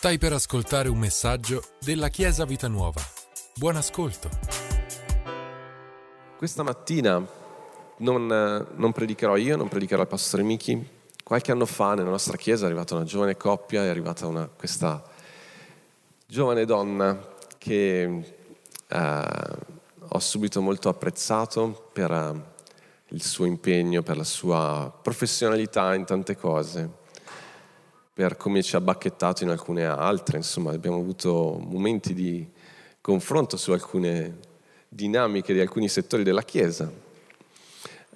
Stai per ascoltare un messaggio della Chiesa Vita Nuova. Buon ascolto. Questa mattina non, non predicherò io, non predicherà il pastore Miki. Qualche anno fa nella nostra chiesa è arrivata una giovane coppia, è arrivata una, questa giovane donna che eh, ho subito molto apprezzato per eh, il suo impegno, per la sua professionalità in tante cose per come ci ha bacchettato in alcune altre, insomma abbiamo avuto momenti di confronto su alcune dinamiche di alcuni settori della Chiesa,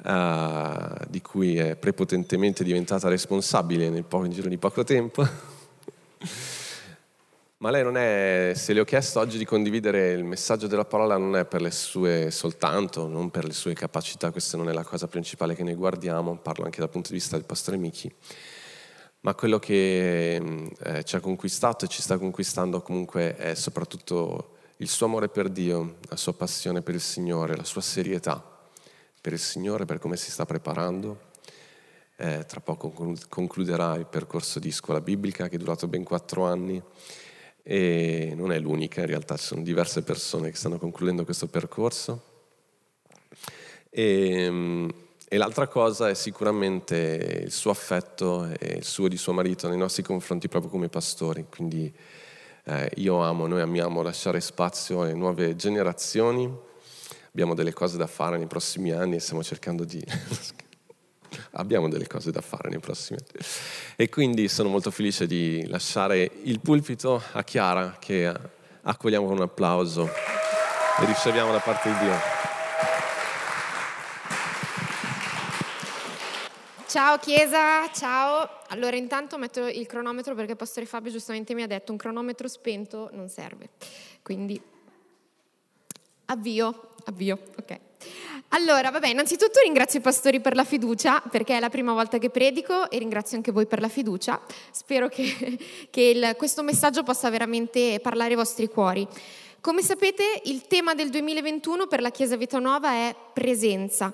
uh, di cui è prepotentemente diventata responsabile nel po- in giro di poco tempo. Ma lei non è, se le ho chiesto oggi di condividere il messaggio della parola, non è per le sue soltanto, non per le sue capacità, questa non è la cosa principale che noi guardiamo, parlo anche dal punto di vista del pastore Michi ma quello che mm, eh, ci ha conquistato e ci sta conquistando comunque è soprattutto il suo amore per Dio, la sua passione per il Signore, la sua serietà per il Signore, per come si sta preparando. Eh, tra poco concluderà il percorso di scuola biblica che è durato ben quattro anni e non è l'unica, in realtà ci sono diverse persone che stanno concludendo questo percorso. E, mm, e l'altra cosa è sicuramente il suo affetto e il suo di suo marito nei nostri confronti proprio come pastori. Quindi eh, io amo, noi amiamo lasciare spazio alle nuove generazioni. Abbiamo delle cose da fare nei prossimi anni e stiamo cercando di... abbiamo delle cose da fare nei prossimi anni. E quindi sono molto felice di lasciare il pulpito a Chiara che accogliamo con un applauso e riceviamo da parte di Dio. Ciao Chiesa, ciao. Allora intanto metto il cronometro perché Pastore Fabio giustamente mi ha detto un cronometro spento non serve. Quindi avvio, avvio, ok. Allora, vabbè, innanzitutto ringrazio i pastori per la fiducia, perché è la prima volta che predico e ringrazio anche voi per la fiducia. Spero che, che il, questo messaggio possa veramente parlare ai vostri cuori. Come sapete il tema del 2021 per la Chiesa Vita Nuova è presenza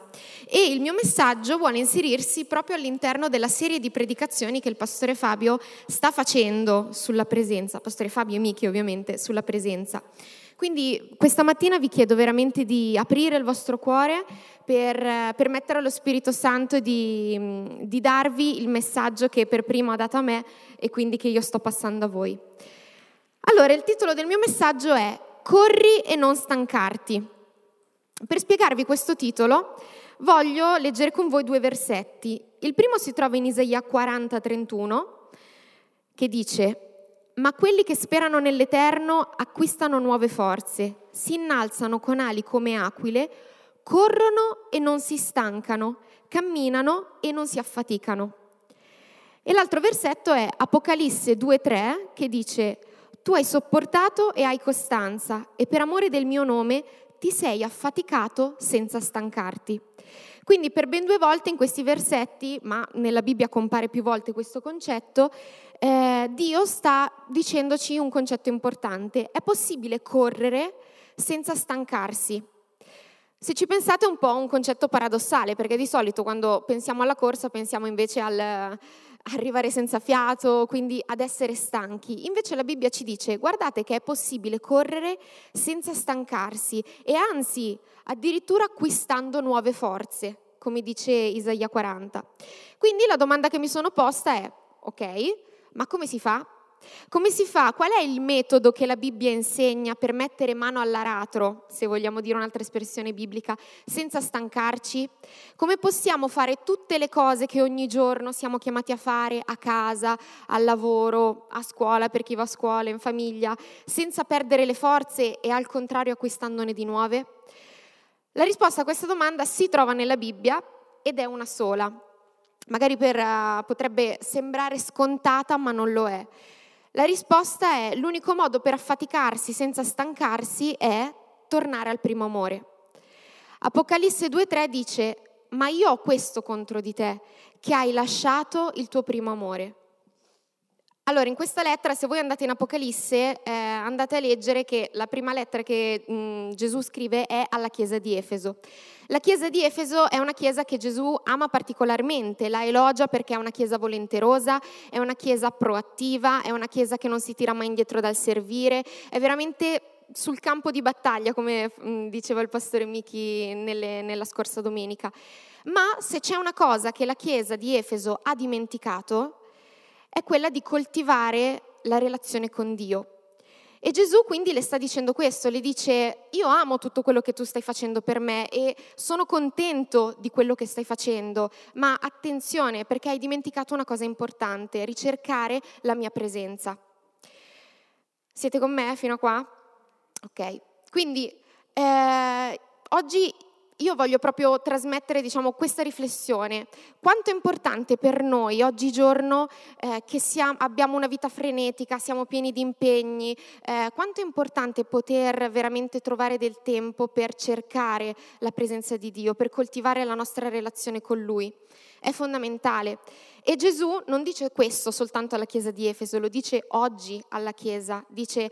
e il mio messaggio vuole inserirsi proprio all'interno della serie di predicazioni che il pastore Fabio sta facendo sulla presenza, pastore Fabio e Michi ovviamente, sulla presenza. Quindi questa mattina vi chiedo veramente di aprire il vostro cuore per permettere allo Spirito Santo di, di darvi il messaggio che per primo ha dato a me e quindi che io sto passando a voi. Allora, il titolo del mio messaggio è corri e non stancarti. Per spiegarvi questo titolo voglio leggere con voi due versetti. Il primo si trova in Isaia 40:31 che dice ma quelli che sperano nell'Eterno acquistano nuove forze, si innalzano con ali come aquile, corrono e non si stancano, camminano e non si affaticano. E l'altro versetto è Apocalisse 2:3 che dice tu hai sopportato e hai costanza e per amore del mio nome ti sei affaticato senza stancarti. Quindi per ben due volte in questi versetti, ma nella Bibbia compare più volte questo concetto, eh, Dio sta dicendoci un concetto importante. È possibile correre senza stancarsi. Se ci pensate è un po' un concetto paradossale, perché di solito quando pensiamo alla corsa pensiamo invece al arrivare senza fiato, quindi ad essere stanchi. Invece la Bibbia ci dice, guardate che è possibile correre senza stancarsi e anzi addirittura acquistando nuove forze, come dice Isaia 40. Quindi la domanda che mi sono posta è, ok, ma come si fa? Come si fa? Qual è il metodo che la Bibbia insegna per mettere mano all'aratro, se vogliamo dire un'altra espressione biblica, senza stancarci? Come possiamo fare tutte le cose che ogni giorno siamo chiamati a fare a casa, al lavoro, a scuola per chi va a scuola, in famiglia, senza perdere le forze e al contrario acquistandone di nuove? La risposta a questa domanda si trova nella Bibbia ed è una sola. Magari per, uh, potrebbe sembrare scontata, ma non lo è. La risposta è l'unico modo per affaticarsi senza stancarsi è tornare al primo amore. Apocalisse 2.3 dice, ma io ho questo contro di te, che hai lasciato il tuo primo amore. Allora, in questa lettera, se voi andate in Apocalisse, eh, andate a leggere che la prima lettera che mh, mm, Gesù scrive è alla chiesa di Efeso. La chiesa di Efeso è una chiesa che Gesù ama particolarmente, la elogia perché è una chiesa volenterosa, è una chiesa proattiva, è una chiesa che non si tira mai indietro dal servire, è veramente sul campo di battaglia, come mm, diceva il pastore Michi nelle, nella scorsa domenica. Ma se c'è una cosa che la chiesa di Efeso ha dimenticato, è quella di coltivare la relazione con Dio. E Gesù quindi le sta dicendo questo, le dice io amo tutto quello che tu stai facendo per me e sono contento di quello che stai facendo, ma attenzione perché hai dimenticato una cosa importante, ricercare la mia presenza. Siete con me fino a qua? Ok, quindi eh, oggi io voglio proprio trasmettere diciamo, questa riflessione. Quanto è importante per noi oggigiorno eh, che siamo, abbiamo una vita frenetica, siamo pieni di impegni, eh, quanto è importante poter veramente trovare del tempo per cercare la presenza di Dio, per coltivare la nostra relazione con Lui. È fondamentale. E Gesù non dice questo soltanto alla Chiesa di Efeso, lo dice oggi alla Chiesa. Dice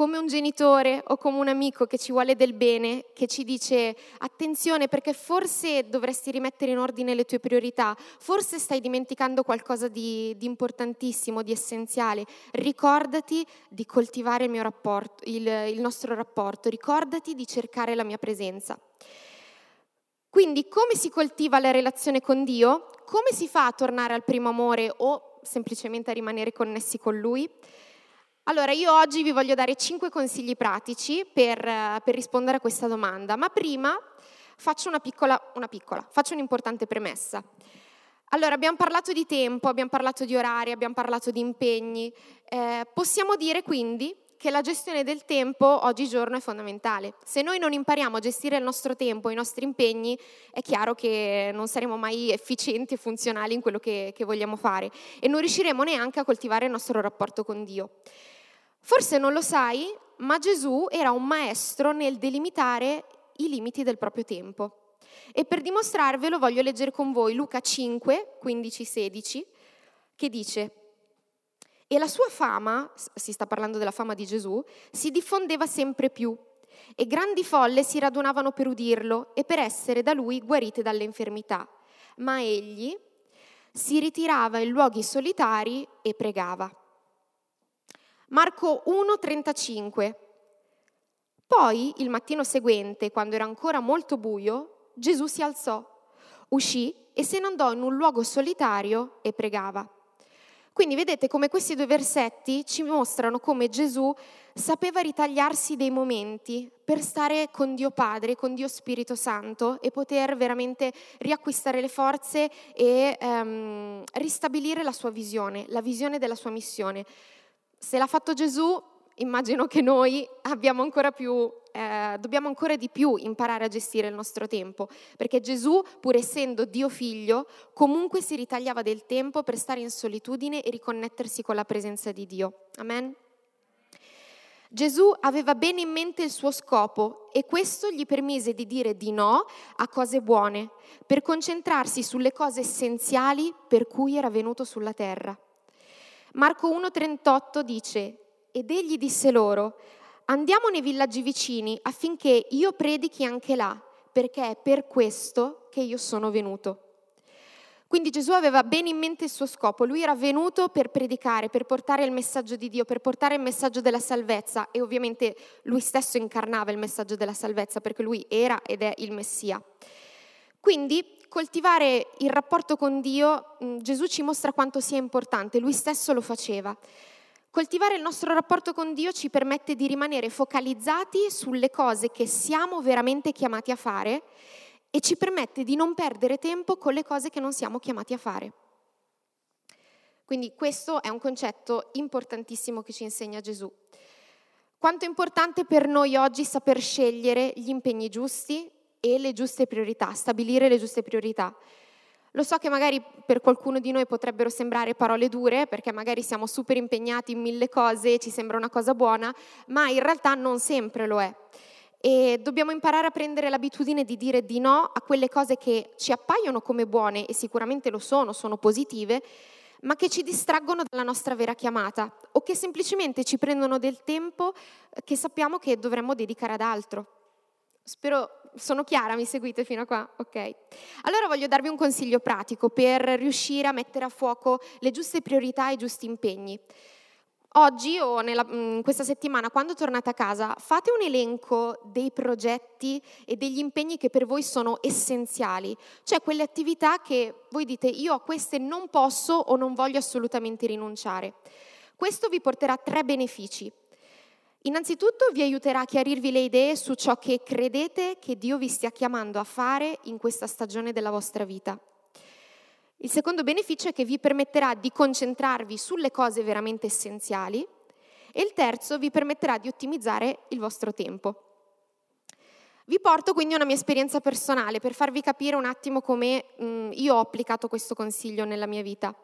come un genitore o come un amico che ci vuole del bene, che ci dice attenzione perché forse dovresti rimettere in ordine le tue priorità, forse stai dimenticando qualcosa di, di importantissimo, di essenziale, ricordati di coltivare il, rapporto, il, il nostro rapporto, ricordati di cercare la mia presenza. Quindi come si coltiva la relazione con Dio? Come si fa a tornare al primo amore o semplicemente a rimanere connessi con Lui? Allora, io oggi vi voglio dare cinque consigli pratici per, eh, per rispondere a questa domanda, ma prima faccio una piccola, una piccola, faccio un'importante premessa. Allora, abbiamo parlato di tempo, abbiamo parlato di orari, abbiamo parlato di impegni. Eh, possiamo dire quindi che la gestione del tempo oggigiorno è fondamentale. Se noi non impariamo a gestire il nostro tempo, i nostri impegni, è chiaro che non saremo mai efficienti e funzionali in quello che, che vogliamo fare e non riusciremo neanche a coltivare il nostro rapporto con Dio. Forse non lo sai, ma Gesù era un maestro nel delimitare i limiti del proprio tempo. E per dimostrarvelo voglio leggere con voi Luca 5, 15, 16, che dice, e la sua fama, si sta parlando della fama di Gesù, si diffondeva sempre più e grandi folle si radunavano per udirlo e per essere da lui guarite dalle infermità. Ma egli si ritirava in luoghi solitari e pregava. Marco 1:35. Poi, il mattino seguente, quando era ancora molto buio, Gesù si alzò, uscì e se ne andò in un luogo solitario e pregava. Quindi vedete come questi due versetti ci mostrano come Gesù sapeva ritagliarsi dei momenti per stare con Dio Padre, con Dio Spirito Santo e poter veramente riacquistare le forze e um, ristabilire la sua visione, la visione della sua missione. Se l'ha fatto Gesù, immagino che noi ancora più, eh, dobbiamo ancora di più imparare a gestire il nostro tempo, perché Gesù, pur essendo Dio figlio, comunque si ritagliava del tempo per stare in solitudine e riconnettersi con la presenza di Dio. Amen. Gesù aveva bene in mente il suo scopo e questo gli permise di dire di no a cose buone, per concentrarsi sulle cose essenziali per cui era venuto sulla terra. Marco 1,38 dice, ed egli disse loro, andiamo nei villaggi vicini affinché io predichi anche là, perché è per questo che io sono venuto. Quindi Gesù aveva bene in mente il suo scopo, lui era venuto per predicare, per portare il messaggio di Dio, per portare il messaggio della salvezza e ovviamente lui stesso incarnava il messaggio della salvezza perché lui era ed è il Messia. Quindi coltivare il rapporto con Dio, Gesù ci mostra quanto sia importante, lui stesso lo faceva. Coltivare il nostro rapporto con Dio ci permette di rimanere focalizzati sulle cose che siamo veramente chiamati a fare e ci permette di non perdere tempo con le cose che non siamo chiamati a fare. Quindi questo è un concetto importantissimo che ci insegna Gesù. Quanto è importante per noi oggi saper scegliere gli impegni giusti e le giuste priorità, stabilire le giuste priorità. Lo so che magari per qualcuno di noi potrebbero sembrare parole dure, perché magari siamo super impegnati in mille cose e ci sembra una cosa buona, ma in realtà non sempre lo è. E dobbiamo imparare a prendere l'abitudine di dire di no a quelle cose che ci appaiono come buone e sicuramente lo sono, sono positive, ma che ci distraggono dalla nostra vera chiamata o che semplicemente ci prendono del tempo eh, che sappiamo che dovremmo dedicare ad altro. Spero sono chiara, mi seguite fino a qua? Ok. Allora voglio darvi un consiglio pratico per riuscire a mettere a fuoco le giuste priorità e i giusti impegni. Oggi o nella, mm, questa settimana, quando tornate a casa, fate un elenco dei progetti e degli impegni che per voi sono essenziali, cioè quelle attività che voi dite io a queste non posso o non voglio assolutamente rinunciare. Questo vi porterà tre benefici. Innanzitutto vi aiuterà a chiarirvi le idee su ciò che credete che Dio vi stia chiamando a fare in questa stagione della vostra vita. Il secondo beneficio è che vi permetterà di concentrarvi sulle cose veramente essenziali e il terzo vi permetterà di ottimizzare il vostro tempo. Vi porto quindi una mia esperienza personale per farvi capire un attimo come mh, mm, io ho applicato questo consiglio nella mia vita.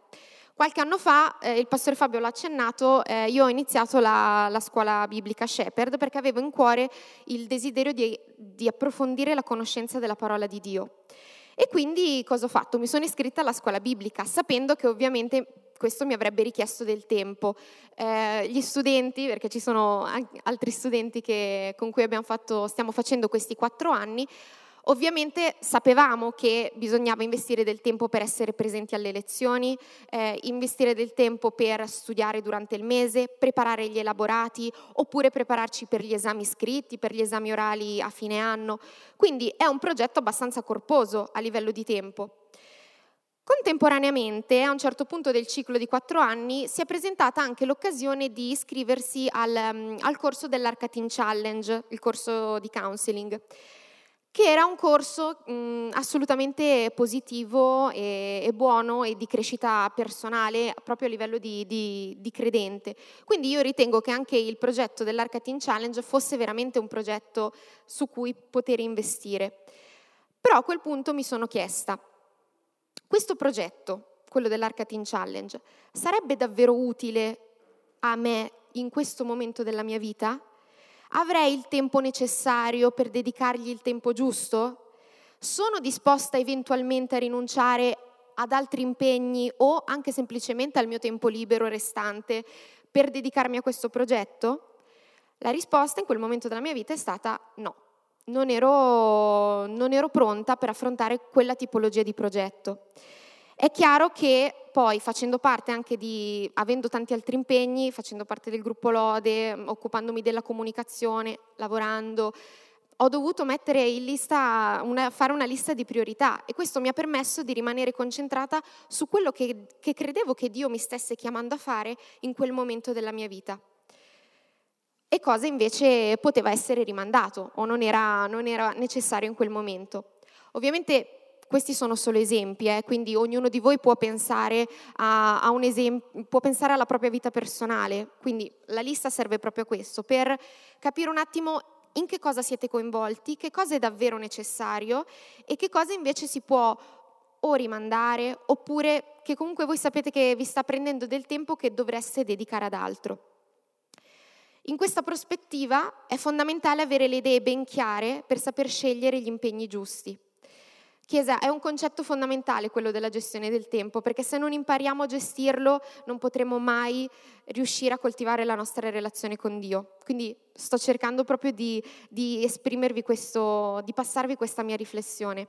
Qualche anno fa, eh, il pastore Fabio l'ha accennato, eh, io ho iniziato la, la, scuola biblica Shepherd perché avevo in cuore il desiderio di, di approfondire la conoscenza della parola di Dio. E quindi cosa ho fatto? Mi sono iscritta alla scuola biblica, sapendo che ovviamente questo mi avrebbe richiesto del tempo. Eh, gli studenti, perché ci sono altri studenti che, con cui fatto, stiamo facendo questi quattro anni, Ovviamente sapevamo che bisognava investire del tempo per essere presenti alle lezioni, eh, investire del tempo per studiare durante il mese, preparare gli elaborati oppure prepararci per gli esami scritti, per gli esami orali a fine anno. Quindi è un progetto abbastanza corposo a livello di tempo. Contemporaneamente, a un certo punto del ciclo di quattro anni, si è presentata anche l'occasione di iscriversi al, um, al corso dell'Arcatin Challenge, il corso di counseling che era un corso mh, assolutamente positivo e, e, buono e di crescita personale proprio a livello di, di, di, credente. Quindi io ritengo che anche il progetto dell'Arcatin Challenge fosse veramente un progetto su cui poter investire. Però a quel punto mi sono chiesta, questo progetto, quello dell'Arcatin Challenge, sarebbe davvero utile a me in questo momento della mia vita? Avrei il tempo necessario per dedicargli il tempo giusto? Sono disposta eventualmente a rinunciare ad altri impegni o anche semplicemente al mio tempo libero restante per dedicarmi a questo progetto? La risposta in quel momento della mia vita è stata no. Non ero, non ero pronta per affrontare quella tipologia di progetto. È chiaro che poi facendo parte anche di, avendo tanti altri impegni, facendo parte del gruppo Lode, occupandomi della comunicazione, lavorando, ho dovuto lista, una, fare una lista di priorità e questo mi ha permesso di rimanere concentrata su quello che, che credevo che Dio mi stesse chiamando a fare in quel momento della mia vita e cosa invece poteva essere rimandato o non era, non era necessario in quel momento. Ovviamente questi sono solo esempi, eh, quindi ognuno di voi può pensare, a, a esempio, può pensare, alla propria vita personale, quindi la lista serve proprio a questo, per capire un attimo in che cosa siete coinvolti, che cosa è davvero necessario e che cosa invece si può o rimandare oppure che comunque voi sapete che vi sta prendendo del tempo che dovreste dedicare ad altro. In questa prospettiva è fondamentale avere le idee ben chiare per saper scegliere gli impegni giusti. Chiesa, è un concetto fondamentale quello della gestione del tempo, perché se non impariamo a gestirlo non potremo mai riuscire a coltivare la nostra relazione con Dio. Quindi sto cercando proprio di, di esprimervi questo, di passarvi questa mia riflessione.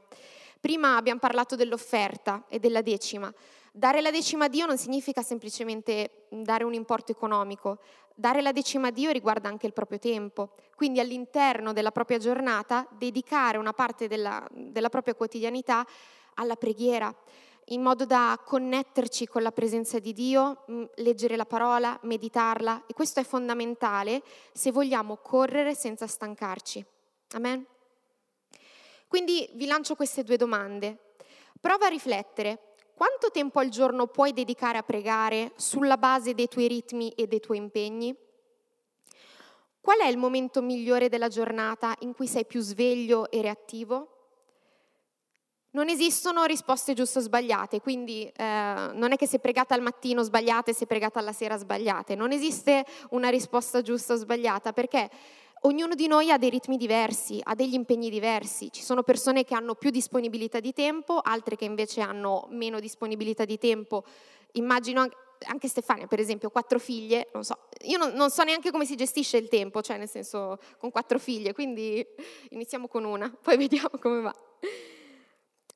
Prima abbiamo parlato dell'offerta e della decima. Dare la decima a Dio non significa semplicemente dare un importo economico, dare la decima a Dio riguarda anche il proprio tempo, quindi all'interno della propria giornata dedicare una parte della, della propria quotidianità alla preghiera, in modo da connetterci con la presenza di Dio, leggere la parola, meditarla e questo è fondamentale se vogliamo correre senza stancarci. Amen? Quindi vi lancio queste due domande. Prova a riflettere quanto tempo al giorno puoi dedicare a pregare sulla base dei tuoi ritmi e dei tuoi impegni? Qual è il momento migliore della giornata in cui sei più sveglio e reattivo? Non esistono risposte giuste o sbagliate, quindi eh, non è che se pregate al mattino sbagliate, se pregate alla sera sbagliate. Non esiste una risposta giusta o sbagliata perché ognuno di noi ha dei ritmi diversi, ha degli impegni diversi. Ci sono persone che hanno più disponibilità di tempo, altre che invece hanno meno disponibilità di tempo immagino anche Stefania, per esempio, quattro figlie, non so, io non, non, so neanche come si gestisce il tempo, cioè nel senso con quattro figlie, quindi iniziamo con una, poi vediamo come va.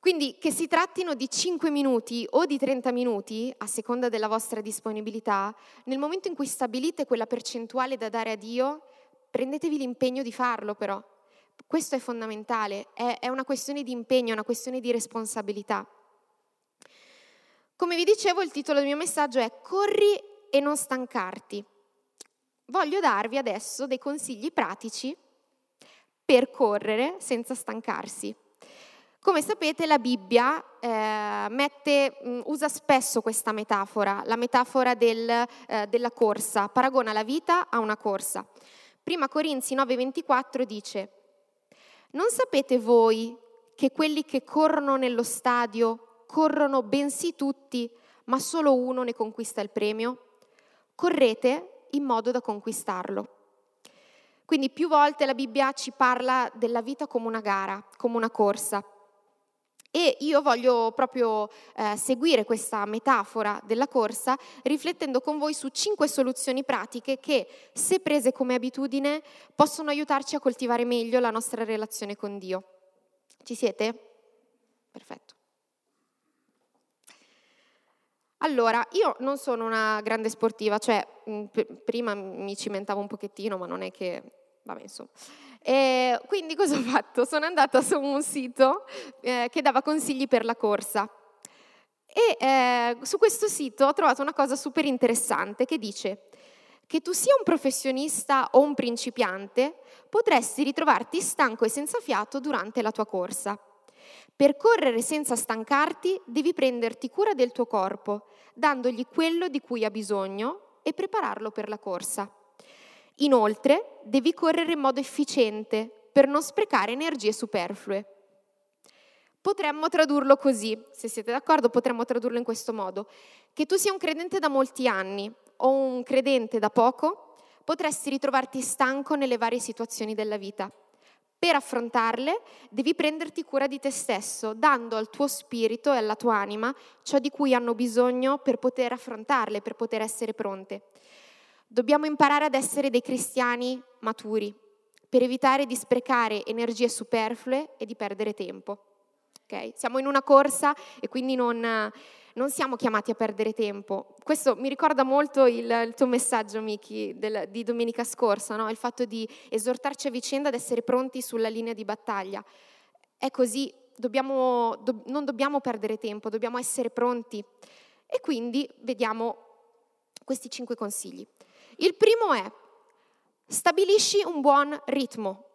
Quindi che si trattino di 5 minuti o di 30 minuti, a seconda della vostra disponibilità, nel momento in cui stabilite quella percentuale da dare a Dio, prendetevi l'impegno di farlo però. Questo è fondamentale, è, è una questione di impegno, è una questione di responsabilità. Come vi dicevo, il titolo del mio messaggio è Corri e non stancarti. Voglio darvi adesso dei consigli pratici per correre senza stancarsi. Come sapete la Bibbia eh, mette, mm, usa spesso questa metafora, la metafora del, eh, della corsa, paragona la vita a una corsa. Prima Corinzi 9:24 dice, non sapete voi che quelli che corrono nello stadio corrono bensì tutti, ma solo uno ne conquista il premio? Correte in modo da conquistarlo. Quindi più volte la Bibbia ci parla della vita come una gara, come una corsa. E io voglio proprio eh, seguire questa metafora della corsa riflettendo con voi su cinque soluzioni pratiche che, se prese come abitudine, possono aiutarci a coltivare meglio la nostra relazione con Dio. Ci siete? Perfetto. Allora, io non sono una grande sportiva, cioè mm, prima mi cimentavo un pochettino, ma non è che, vabbè, insomma. E quindi cosa ho fatto? Sono andata su un sito eh, che dava consigli per la corsa. E eh, su questo sito ho trovato una cosa super interessante che dice che tu sia un professionista o un principiante, potresti ritrovarti stanco e senza fiato durante la tua corsa. Per correre senza stancarti devi prenderti cura del tuo corpo, dandogli quello di cui ha bisogno e prepararlo per la corsa. Inoltre devi correre in modo efficiente per non sprecare energie superflue. Potremmo tradurlo così, se siete d'accordo potremmo tradurlo in questo modo, che tu sia un credente da molti anni o un credente da poco, potresti ritrovarti stanco nelle varie situazioni della vita per affrontarle devi prenderti cura di te stesso, dando al tuo spirito e alla tua anima ciò di cui hanno bisogno per poter affrontarle, per poter essere pronte. Dobbiamo imparare ad essere dei cristiani maturi, per evitare di sprecare energie superflue e di perdere tempo. Okay? Siamo in una corsa e quindi non non siamo chiamati a perdere tempo. Questo mi ricorda molto il, il tuo messaggio, Miki, del, di domenica scorsa, no? il fatto di esortarci a vicenda ad essere pronti sulla linea di battaglia. È così, dobbiamo, do, non dobbiamo perdere tempo, dobbiamo essere pronti. E quindi vediamo questi cinque consigli. Il primo è stabilisci un buon ritmo.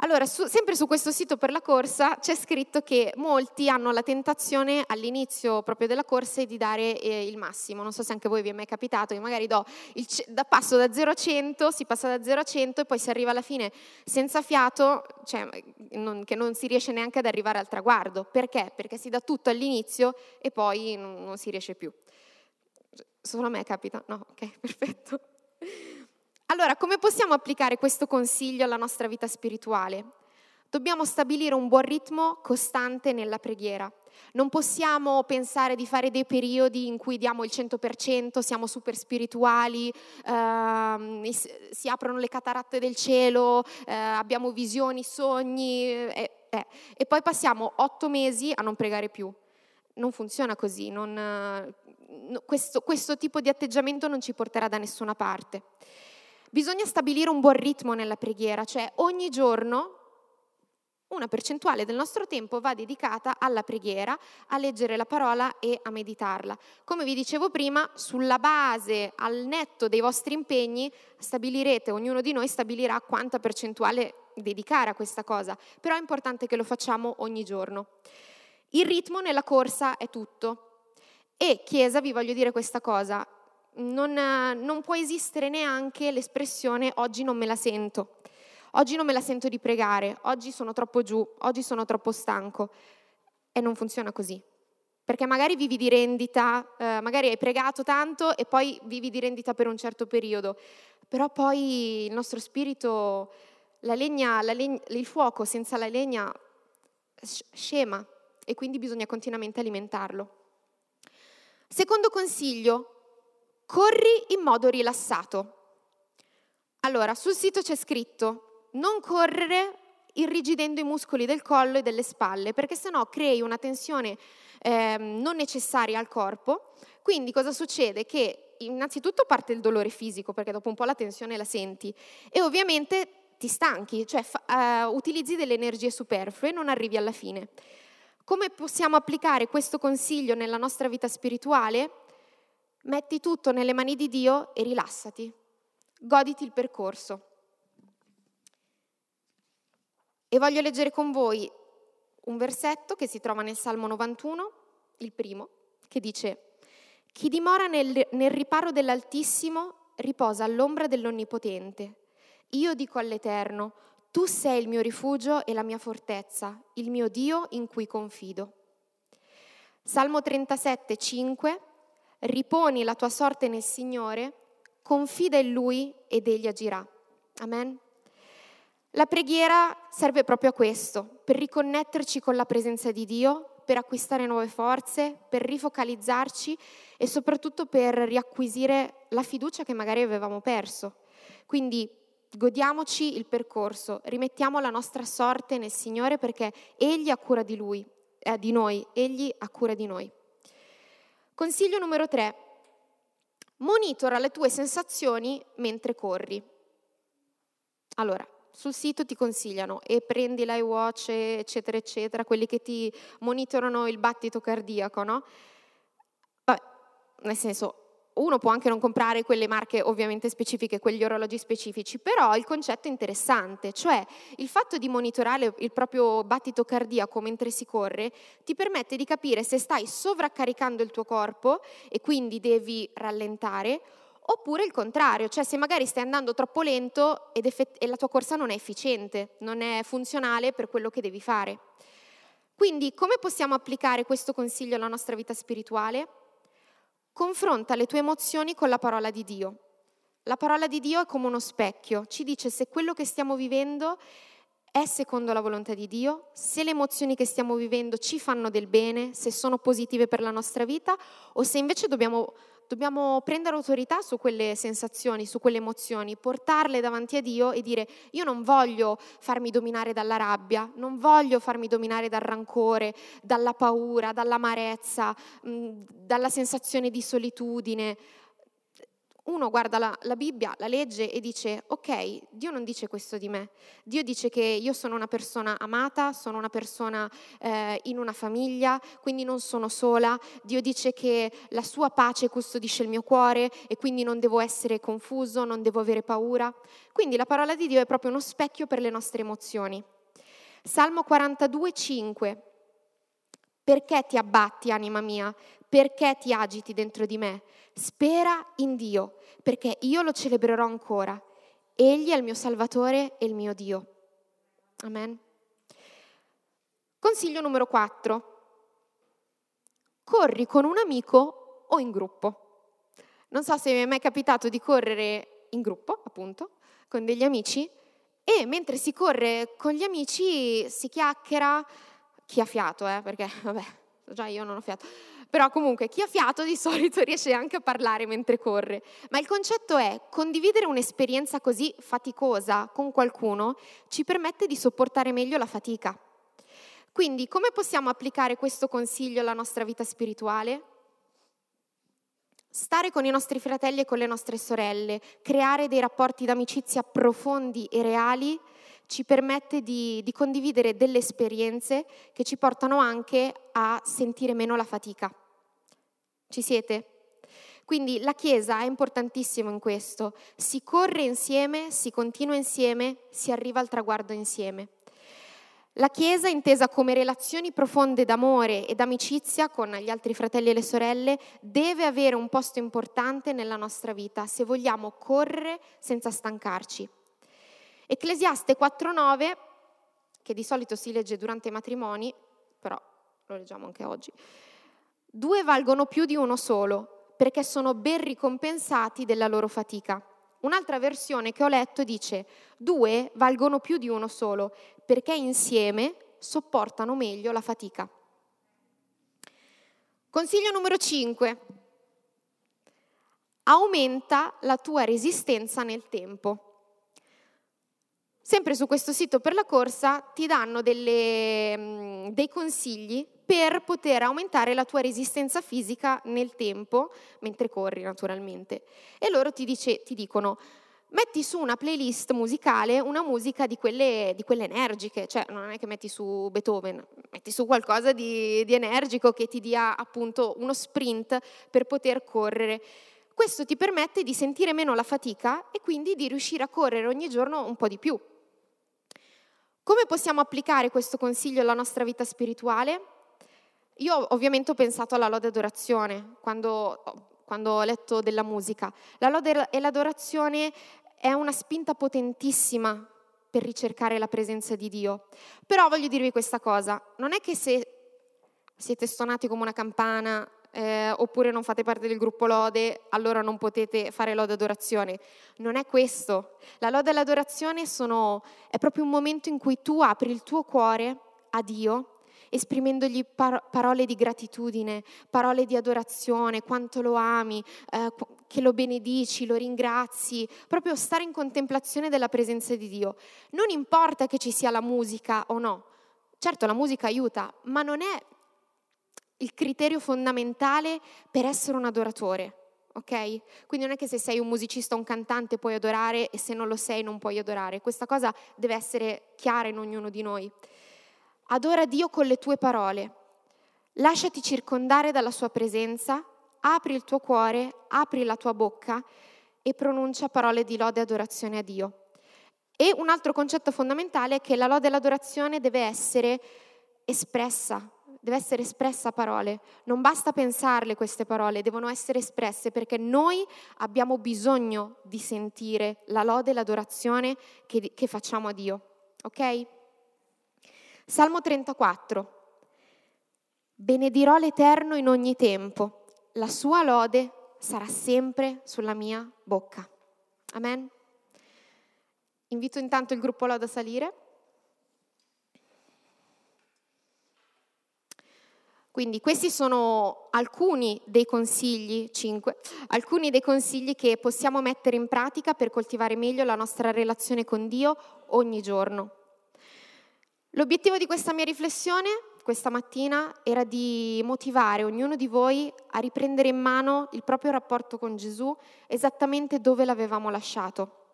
Allora, su, sempre su questo sito per la corsa c'è scritto che molti hanno la tentazione all'inizio proprio della corsa di dare eh, il massimo. Non so se anche voi vi è mai capitato che magari do il, da passo da 0 a 100, si passa da 0 a 100 e poi si arriva alla fine senza fiato, cioè non, che non si riesce neanche ad arrivare al traguardo. Perché? Perché si dà tutto all'inizio e poi non, non si riesce più. Solo a me capita? No, ok, perfetto. Allora, come possiamo applicare questo consiglio alla nostra vita spirituale? Dobbiamo stabilire un buon ritmo costante nella preghiera. Non possiamo pensare di fare dei periodi in cui diamo il 100%, siamo super spirituali, eh, si aprono le cataratte del cielo, eh, abbiamo visioni, sogni, eh, eh, e poi passiamo otto mesi a non pregare più. Non funziona così, non, questo, questo tipo di atteggiamento non ci porterà da nessuna parte. Bisogna stabilire un buon ritmo nella preghiera, cioè ogni giorno una percentuale del nostro tempo va dedicata alla preghiera, a leggere la parola e a meditarla. Come vi dicevo prima, sulla base, al netto dei vostri impegni, stabilirete, ognuno di noi stabilirà quanta percentuale dedicare a questa cosa, però è importante che lo facciamo ogni giorno. Il ritmo nella corsa è tutto. E Chiesa, vi voglio dire questa cosa, non, non può esistere neanche l'espressione oggi non me la sento, oggi non me la sento di pregare, oggi sono troppo giù, oggi sono troppo stanco. E non funziona così. Perché magari vivi di rendita, eh, magari hai pregato tanto e poi vivi di rendita per un certo periodo, però poi il nostro spirito, la legna, la legna, il fuoco senza la legna scema e quindi bisogna continuamente alimentarlo. Secondo consiglio, corri in modo rilassato. Allora, sul sito c'è scritto non correre irrigidendo i muscoli del collo e delle spalle, perché sennò crei una tensione eh, non necessaria al corpo. Quindi cosa succede? Che innanzitutto parte il dolore fisico, perché dopo un po' la tensione la senti, e ovviamente ti stanchi, cioè fa, uh, utilizzi delle energie superflue e non arrivi alla fine. Come possiamo applicare questo consiglio nella nostra vita spirituale? Metti tutto nelle mani di Dio e rilassati, goditi il percorso. E voglio leggere con voi un versetto che si trova nel Salmo 91, il primo, che dice, Chi dimora nel, nel riparo dell'Altissimo riposa all'ombra dell'Onnipotente. Io dico all'Eterno, tu sei il mio rifugio e la mia fortezza, il mio Dio in cui confido. Salmo 37, 5. Riponi la tua sorte nel Signore, confida in Lui ed Egli agirà. Amen. La preghiera serve proprio a questo, per riconnetterci con la presenza di Dio, per acquistare nuove forze, per rifocalizzarci e soprattutto per riacquisire la fiducia che magari avevamo perso. Quindi Godiamoci il percorso, rimettiamo la nostra sorte nel Signore perché Egli ha cura di Lui, eh, di noi, Egli ha cura di noi. Consiglio numero tre, monitora le tue sensazioni mentre corri. Allora, sul sito ti consigliano e prendi l'iWatch, eccetera, eccetera, quelli che ti monitorano il battito cardiaco, no? Vabbè, nel senso, uno può anche non comprare quelle marche ovviamente specifiche, quegli orologi specifici, però il concetto è interessante, cioè il fatto di monitorare il proprio battito cardiaco mentre si corre ti permette di capire se stai sovraccaricando il tuo corpo e quindi devi rallentare oppure il contrario, cioè se magari stai andando troppo lento effett- e la tua corsa non è efficiente, non è funzionale per quello che devi fare. Quindi come possiamo applicare questo consiglio alla nostra vita spirituale? Confronta le tue emozioni con la parola di Dio. La parola di Dio è come uno specchio, ci dice se quello che stiamo vivendo è secondo la volontà di Dio, se le emozioni che stiamo vivendo ci fanno del bene, se sono positive per la nostra vita o se invece dobbiamo dobbiamo prendere autorità su quelle sensazioni, su quelle emozioni, portarle davanti a Dio e dire io non voglio farmi dominare dalla rabbia, non voglio farmi dominare dal rancore, dalla paura, dall'amarezza, dalla sensazione di solitudine uno guarda la, la, Bibbia, la legge e dice, ok, Dio non dice questo di me, Dio dice che io sono una persona amata, sono una persona eh, in una famiglia, quindi non sono sola, Dio dice che la sua pace custodisce il mio cuore e quindi non devo essere confuso, non devo avere paura. Quindi la parola di Dio è proprio uno specchio per le nostre emozioni. Salmo 42, 5. Perché ti abbatti, anima mia? Perché ti agiti dentro di me? Spera in Dio, perché io lo celebrerò ancora. Egli è il mio Salvatore e il mio Dio. Amen. Consiglio numero 4. Corri con un amico o in gruppo. Non so se mi è mai capitato di correre in gruppo, appunto, con degli amici e mentre si corre con gli amici si chiacchiera, chi ha fiato, eh, perché vabbè, già io non ho fiato, però comunque chi ha fiato di solito riesce anche a parlare mentre corre. Ma il concetto è condividere un'esperienza così faticosa con qualcuno ci permette di sopportare meglio la fatica. Quindi come possiamo applicare questo consiglio alla nostra vita spirituale? Stare con i nostri fratelli e con le nostre sorelle, creare dei rapporti d'amicizia profondi e reali ci permette di, di condividere delle esperienze che ci portano anche a sentire meno la fatica. Ci siete? Quindi la Chiesa è importantissima in questo. Si corre insieme, si continua insieme, si arriva al traguardo insieme. La Chiesa, intesa come relazioni profonde d'amore e d'amicizia con gli altri fratelli e le sorelle, deve avere un posto importante nella nostra vita se vogliamo correre senza stancarci. Ecclesiaste 4.9, che di solito si legge durante i matrimoni, però lo leggiamo anche oggi. Due valgono più di uno solo, perché sono ben ricompensati della loro fatica. Un'altra versione che ho letto dice, due valgono più di uno solo, perché insieme sopportano meglio la fatica. Consiglio numero 5. aumenta la tua resistenza nel tempo. Sempre su questo sito per la corsa ti danno delle, mm, dei consigli per poter aumentare la tua resistenza fisica nel tempo, mentre corri naturalmente. E loro ti, dice, ti dicono, metti su una playlist musicale una musica di quelle, di quelle, energiche, cioè non è che metti su Beethoven, metti su qualcosa di, di energico che ti dia appunto uno sprint per poter correre. Questo ti permette di sentire meno la fatica e quindi di riuscire a correre ogni giorno un po' di più. Come possiamo applicare questo consiglio alla nostra vita spirituale? Io ovviamente ho pensato alla lode adorazione quando, quando ho letto della musica. La lode e l'adorazione è una spinta potentissima per ricercare la presenza di Dio. Però voglio dirvi questa cosa, non è che se siete stonati come una campana eh, oppure non fate parte del gruppo lode, allora non potete fare lode adorazione. Non è questo. La lode e l'adorazione sono, è proprio un momento in cui tu apri il tuo cuore a Dio esprimendogli par- parole di gratitudine, parole di adorazione, quanto lo ami, eh, che lo benedici, lo ringrazi, proprio stare in contemplazione della presenza di Dio. Non importa che ci sia la musica o no, certo la musica aiuta, ma non è il criterio fondamentale per essere un adoratore. Ok? Quindi non è che se sei un musicista o un cantante puoi adorare e se non lo sei non puoi adorare. Questa cosa deve essere chiara in ognuno di noi. Adora Dio con le tue parole. Lasciati circondare dalla sua presenza, apri il tuo cuore, apri la tua bocca e pronuncia parole di lode e adorazione a Dio. E un altro concetto fondamentale è che la lode e l'adorazione deve essere espressa, deve essere espressa a parole. Non basta pensarle queste parole, devono essere espresse perché noi abbiamo bisogno di sentire la lode e l'adorazione che, che facciamo a Dio. Ok? Salmo 34. Benedirò l'Eterno in ogni tempo, la sua lode sarà sempre sulla mia bocca. Amen. Invito intanto il gruppo Lode a salire. Quindi questi sono alcuni dei consigli, cinque, alcuni dei consigli che possiamo mettere in pratica per coltivare meglio la nostra relazione con Dio ogni giorno. L'obiettivo di questa mia riflessione questa mattina era di motivare ognuno di voi a riprendere in mano il proprio rapporto con Gesù esattamente dove l'avevamo lasciato.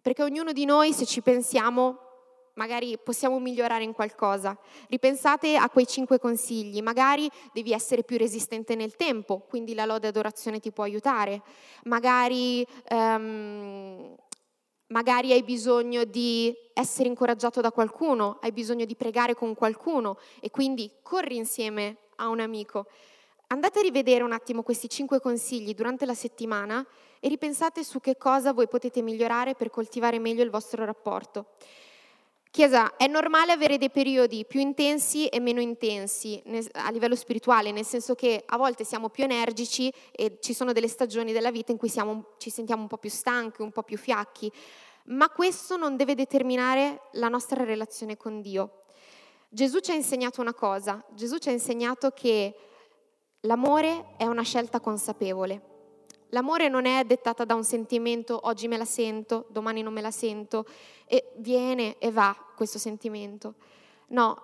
Perché ognuno di noi, se ci pensiamo, magari possiamo migliorare in qualcosa. Ripensate a quei cinque consigli, magari devi essere più resistente nel tempo, quindi la lode adorazione ti può aiutare, magari, um, magari hai bisogno di essere incoraggiato da qualcuno, hai bisogno di pregare con qualcuno e quindi corri insieme a un amico. Andate a rivedere un attimo questi cinque consigli durante la settimana e ripensate su che cosa voi potete migliorare per coltivare meglio il vostro rapporto. Chiesa, è normale avere dei periodi più intensi e meno intensi a livello spirituale, nel senso che a volte siamo più energici e ci sono delle stagioni della vita in cui siamo, ci sentiamo un po' più stanchi, un po' più fiacchi, ma questo non deve determinare la nostra relazione con Dio. Gesù ci ha insegnato una cosa, Gesù ci ha insegnato che l'amore è una scelta consapevole. L'amore non è dettata da un sentimento, oggi me la sento, domani non me la sento, e viene e va questo sentimento. No,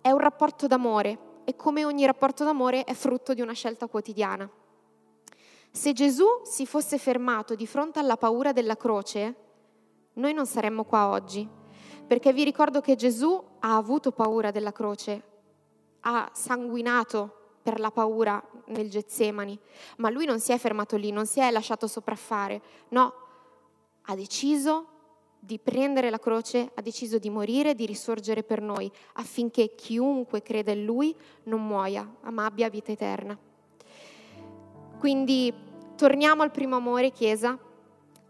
è un rapporto d'amore e come ogni rapporto d'amore è frutto di una scelta quotidiana. Se Gesù si fosse fermato di fronte alla paura della croce, noi non saremmo qua oggi, perché vi ricordo che Gesù ha avuto paura della croce, ha sanguinato per la paura nel Getsemani, ma lui non si è fermato lì, non si è lasciato sopraffare, no, ha deciso di prendere la croce, ha deciso di morire, di risorgere per noi, affinché chiunque creda in lui non muoia, ma abbia vita eterna. Quindi torniamo al primo amore, Chiesa,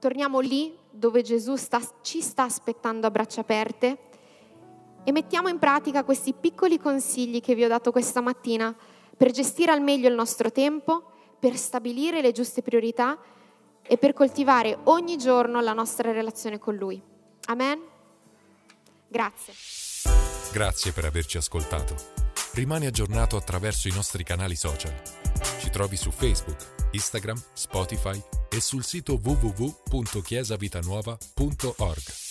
torniamo lì dove Gesù sta, ci sta aspettando a braccia aperte. E mettiamo in pratica questi piccoli consigli che vi ho dato questa mattina per gestire al meglio il nostro tempo, per stabilire le giuste priorità e per coltivare ogni giorno la nostra relazione con Lui. Amen? Grazie. Grazie per averci ascoltato. Rimani aggiornato attraverso i nostri canali social. Ci trovi su Facebook Instagram, Spotify e sul sito www.chiesavitanuova.org.